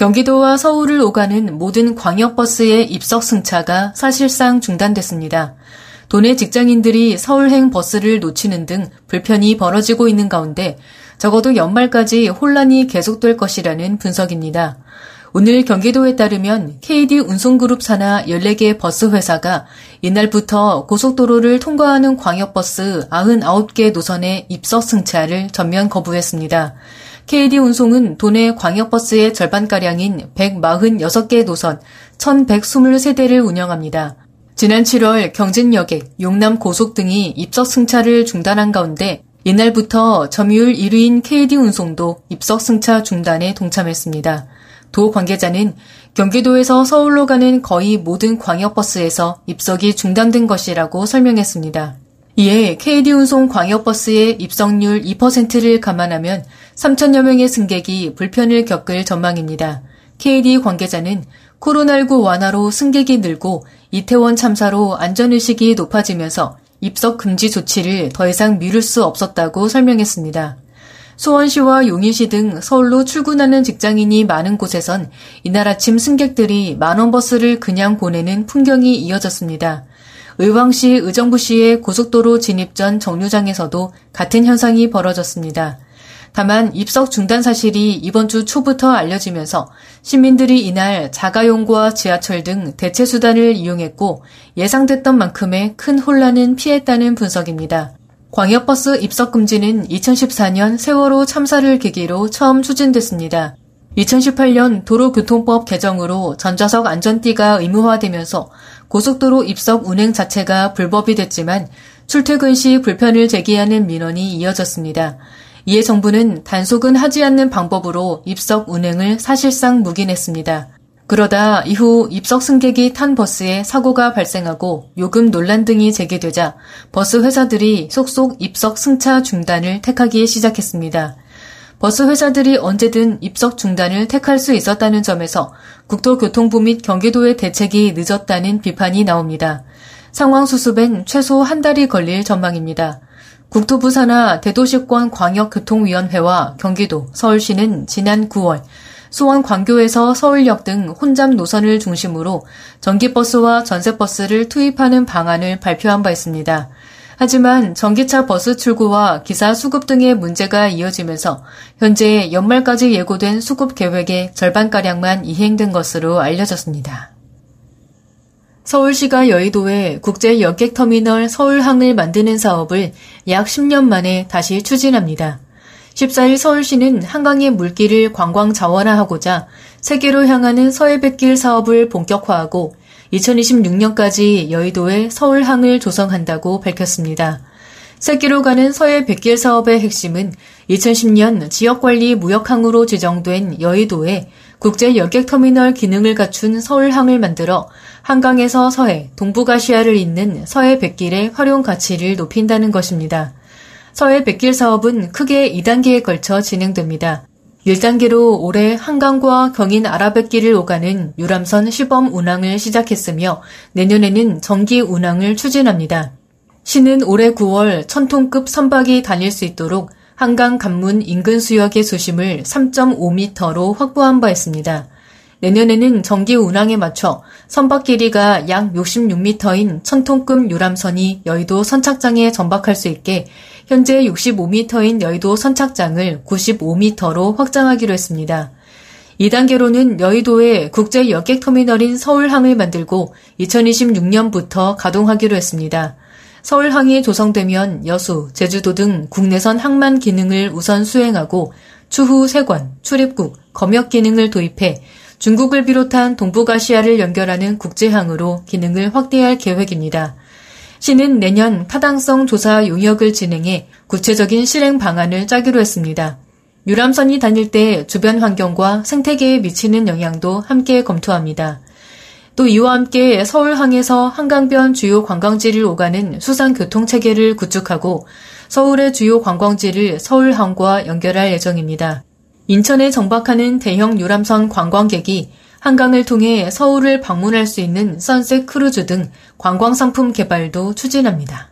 경기도와 서울을 오가는 모든 광역버스의 입석 승차가 사실상 중단됐습니다. 도내 직장인들이 서울행 버스를 놓치는 등 불편이 벌어지고 있는 가운데 적어도 연말까지 혼란이 계속될 것이라는 분석입니다. 오늘 경기도에 따르면 KD 운송그룹 산하 14개 버스 회사가 이날부터 고속도로를 통과하는 광역버스 99개 노선의 입석 승차를 전면 거부했습니다. KD 운송은 도내 광역버스의 절반가량인 146개 노선 1123대를 운영합니다. 지난 7월 경진여객, 용남 고속 등이 입석 승차를 중단한 가운데 이날부터 점유율 1위인 KD 운송도 입석 승차 중단에 동참했습니다. 도 관계자는 경기도에서 서울로 가는 거의 모든 광역버스에서 입석이 중단된 것이라고 설명했습니다. 이에 KD 운송 광역버스의 입석률 2%를 감안하면 3천여 명의 승객이 불편을 겪을 전망입니다. KD 관계자는 코로나19 완화로 승객이 늘고 이태원 참사로 안전의식이 높아지면서 입석 금지 조치를 더 이상 미룰 수 없었다고 설명했습니다. 수원시와 용인시 등 서울로 출근하는 직장인이 많은 곳에선 이날 아침 승객들이 만원 버스를 그냥 보내는 풍경이 이어졌습니다. 의왕시 의정부시의 고속도로 진입 전 정류장에서도 같은 현상이 벌어졌습니다. 다만 입석 중단 사실이 이번 주 초부터 알려지면서 시민들이 이날 자가용과 지하철 등 대체 수단을 이용했고 예상됐던 만큼의 큰 혼란은 피했다는 분석입니다. 광역버스 입석 금지는 2014년 세월호 참사를 계기로 처음 추진됐습니다. 2018년 도로교통법 개정으로 전좌석 안전띠가 의무화되면서 고속도로 입석 운행 자체가 불법이 됐지만 출퇴근 시 불편을 제기하는 민원이 이어졌습니다. 이에 정부는 단속은 하지 않는 방법으로 입석 운행을 사실상 묵인했습니다. 그러다 이후 입석 승객이 탄 버스에 사고가 발생하고 요금 논란 등이 제기되자 버스 회사들이 속속 입석 승차 중단을 택하기 시작했습니다. 버스 회사들이 언제든 입석 중단을 택할 수 있었다는 점에서 국토교통부 및 경기도의 대책이 늦었다는 비판이 나옵니다. 상황 수습엔 최소 한 달이 걸릴 전망입니다. 국토부 산하 대도시권 광역교통위원회와 경기도, 서울시는 지난 9월 수원 광교에서 서울역 등 혼잡 노선을 중심으로 전기버스와 전세버스를 투입하는 방안을 발표한 바 있습니다. 하지만 전기차 버스 출구와 기사 수급 등의 문제가 이어지면서 현재 연말까지 예고된 수급 계획의 절반가량만 이행된 것으로 알려졌습니다. 서울시가 여의도에 국제 여객터미널 서울항을 만드는 사업을 약 10년 만에 다시 추진합니다. 14일 서울시는 한강의 물길을 관광 자원화하고자 세계로 향하는 서해뱃길 사업을 본격화하고 2026년까지 여의도에 서울항을 조성한다고 밝혔습니다. 세계로 가는 서해뱃길 사업의 핵심은 2010년 지역관리 무역항으로 지정된 여의도에 국제 여객터미널 기능을 갖춘 서울항을 만들어 한강에서 서해, 동북아시아를 잇는 서해뱃길의 활용 가치를 높인다는 것입니다. 서해 백길 사업은 크게 2단계에 걸쳐 진행됩니다. 1단계로 올해 한강과 경인 아라뱃길을 오가는 유람선 시범 운항을 시작했으며 내년에는 정기 운항을 추진합니다. 시는 올해 9월 천톤급 선박이 다닐 수 있도록 한강 간문 인근 수역의 수심을 3.5m로 확보한 바 있습니다. 내년에는 정기 운항에 맞춰 선박 길이가 약 66m인 천톤급 유람선이 여의도 선착장에 전박할 수 있게 현재 65m인 여의도 선착장을 95m로 확장하기로 했습니다. 2단계로는 여의도에 국제 여객터미널인 서울항을 만들고 2026년부터 가동하기로 했습니다. 서울항이 조성되면 여수, 제주도 등 국내선 항만 기능을 우선 수행하고 추후 세관, 출입국, 검역 기능을 도입해 중국을 비롯한 동북아시아를 연결하는 국제항으로 기능을 확대할 계획입니다. 시는 내년 타당성 조사 용역을 진행해 구체적인 실행 방안을 짜기로 했습니다. 유람선이 다닐 때 주변 환경과 생태계에 미치는 영향도 함께 검토합니다. 또 이와 함께 서울항에서 한강변 주요 관광지를 오가는 수상 교통 체계를 구축하고 서울의 주요 관광지를 서울항과 연결할 예정입니다. 인천에 정박하는 대형 유람선 관광객이 한강을 통해 서울을 방문할 수 있는 sunset 크루즈 등 관광 상품 개발도 추진합니다.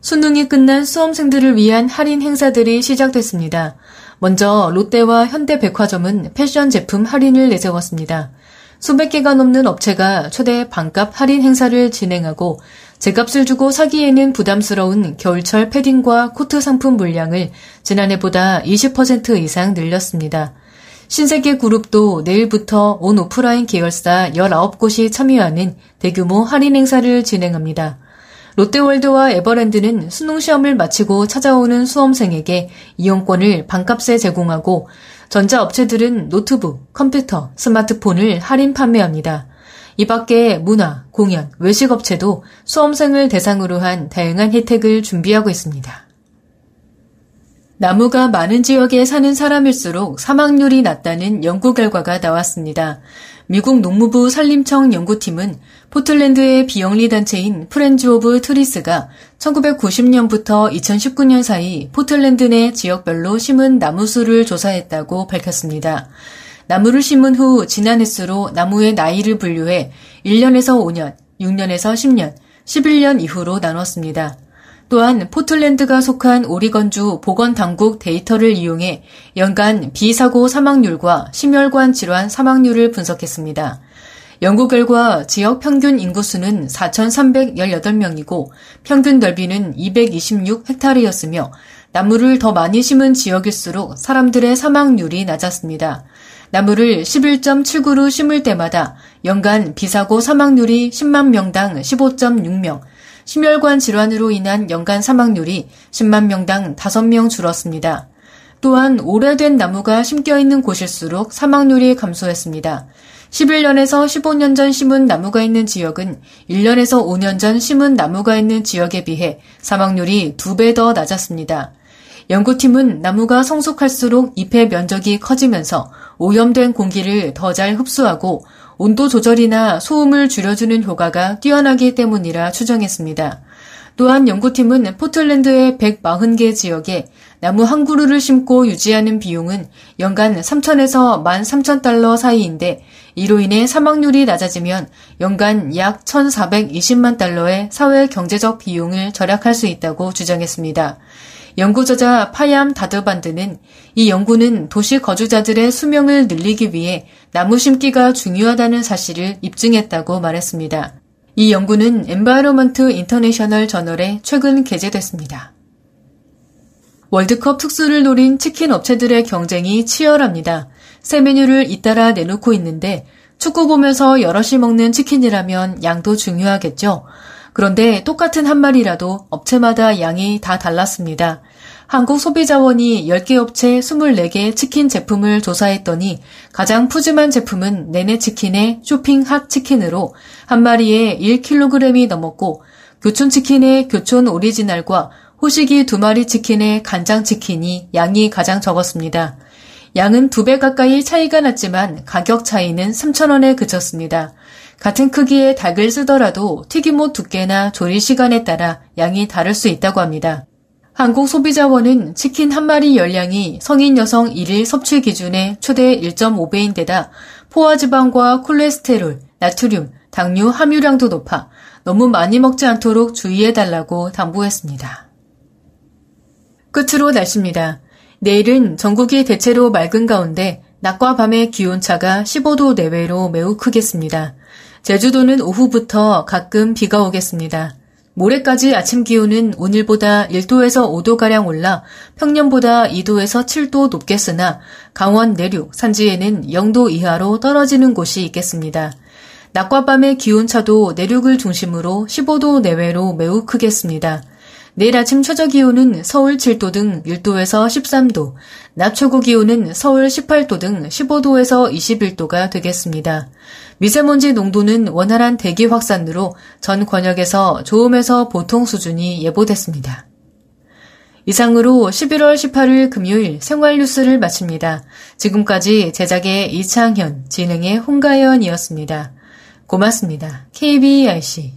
수능이 끝난 수험생들을 위한 할인 행사들이 시작됐습니다. 먼저 롯데와 현대백화점은 패션 제품 할인을 내세웠습니다. 수백 개가 넘는 업체가 최대 반값 할인 행사를 진행하고 제값을 주고 사기에는 부담스러운 겨울철 패딩과 코트 상품 물량을 지난해보다 20% 이상 늘렸습니다. 신세계 그룹도 내일부터 온 오프라인 계열사 19곳이 참여하는 대규모 할인 행사를 진행합니다. 롯데월드와 에버랜드는 수능 시험을 마치고 찾아오는 수험생에게 이용권을 반값에 제공하고 전자업체들은 노트북, 컴퓨터, 스마트폰을 할인 판매합니다. 이 밖에 문화, 공연, 외식업체도 수험생을 대상으로 한 다양한 혜택을 준비하고 있습니다. 나무가 많은 지역에 사는 사람일수록 사망률이 낮다는 연구 결과가 나왔습니다. 미국 농무부 산림청 연구팀은 포틀랜드의 비영리 단체인 Friends of Trees가 1990년부터 2019년 사이 포틀랜드 내 지역별로 심은 나무 수를 조사했다고 밝혔습니다. 나무를 심은 후 지난 햇수로 나무의 나이를 분류해 1년에서 5년, 6년에서 10년, 11년 이후로 나눴습니다. 또한 포틀랜드가 속한 오리건주 보건당국 데이터를 이용해 연간 비사고 사망률과 심혈관 질환 사망률을 분석했습니다. 연구 결과 지역 평균 인구수는 4,318명이고 평균 넓이는 226헥타르였으며 나무를 더 많이 심은 지역일수록 사람들의 사망률이 낮았습니다. 나무를 11.79로 심을 때마다 연간 비사고 사망률이 10만 명당 15.6명, 심혈관 질환으로 인한 연간 사망률이 10만 명당 5명 줄었습니다. 또한 오래된 나무가 심겨 있는 곳일수록 사망률이 감소했습니다. 11년에서 15년 전 심은 나무가 있는 지역은 1년에서 5년 전 심은 나무가 있는 지역에 비해 사망률이 2배 더 낮았습니다. 연구팀은 나무가 성숙할수록 잎의 면적이 커지면서 오염된 공기를 더 잘 흡수하고 온도 조절이나 소음을 줄여주는 효과가 뛰어나기 때문이라 추정했습니다. 또한 연구팀은 포틀랜드의 140개 지역에 나무 한 그루를 심고 유지하는 비용은 연간 3천에서 13,000달러 사이인데 이로 인해 사망률이 낮아지면 연간 약 1,420만 달러의 사회 경제적 비용을 절약할 수 있다고 주장했습니다. 연구저자 파얌 다드반드는 이 연구는 도시 거주자들의 수명을 늘리기 위해 나무 심기가 중요하다는 사실을 입증했다고 말했습니다. 이 연구는 Environment International 저널에 최근 게재됐습니다. 월드컵 특수를 노린 치킨 업체들의 경쟁이 치열합니다. 새 메뉴를 잇따라 내놓고 있는데 축구 보면서 여럿이 먹는 치킨이라면 양도 중요하겠죠. 그런데 똑같은 한 마리라도 업체마다 양이 다 달랐습니다. 한국소비자원이 10개 업체 24개 치킨 제품을 조사했더니 가장 푸짐한 제품은 내내 치킨의 쇼핑 핫 치킨으로 한 마리에 1kg이 넘었고 교촌 치킨의 교촌 오리지널과 호식이 두 마리 치킨의 간장 치킨이 양이 가장 적었습니다. 양은 두 배 가까이 차이가 났지만 가격 차이는 3,000원에 그쳤습니다. 같은 크기의 닭을 쓰더라도 튀김옷 두께나 조리 시간에 따라 양이 다를 수 있다고 합니다. 한국소비자원은 치킨 한 마리 열량이 성인 여성 1일 섭취 기준의 최대 1.5배인데다 포화지방과 콜레스테롤, 나트륨, 당류 함유량도 높아 너무 많이 먹지 않도록 주의해달라고 당부했습니다. 끝으로 날씨입니다. 내일은 전국이 대체로 맑은 가운데 낮과 밤의 기온차가 15도 내외로 매우 크겠습니다. 제주도는 오후부터 가끔 비가 오겠습니다. 모레까지 아침 기온은 오늘보다 1도에서 5도가량 올라 평년보다 2도에서 7도 높겠으나 강원 내륙, 산지에는 0도 이하로 떨어지는 곳이 있겠습니다. 낮과 밤의 기온차도 내륙을 중심으로 15도 내외로 매우 크겠습니다. 내일 아침 최저 기온은 서울 7도 등 1도에서 13도, 낮 최고 기온은 서울 18도 등 15도에서 21도가 되겠습니다. 미세먼지 농도는 원활한 대기 확산으로 전 권역에서 좋음에서 보통 수준이 예보됐습니다. 이상으로 11월 18일 금요일 생활 뉴스를 마칩니다. 지금까지 제작의 이창현, 진행의 홍가연이었습니다. 고맙습니다. KBRC.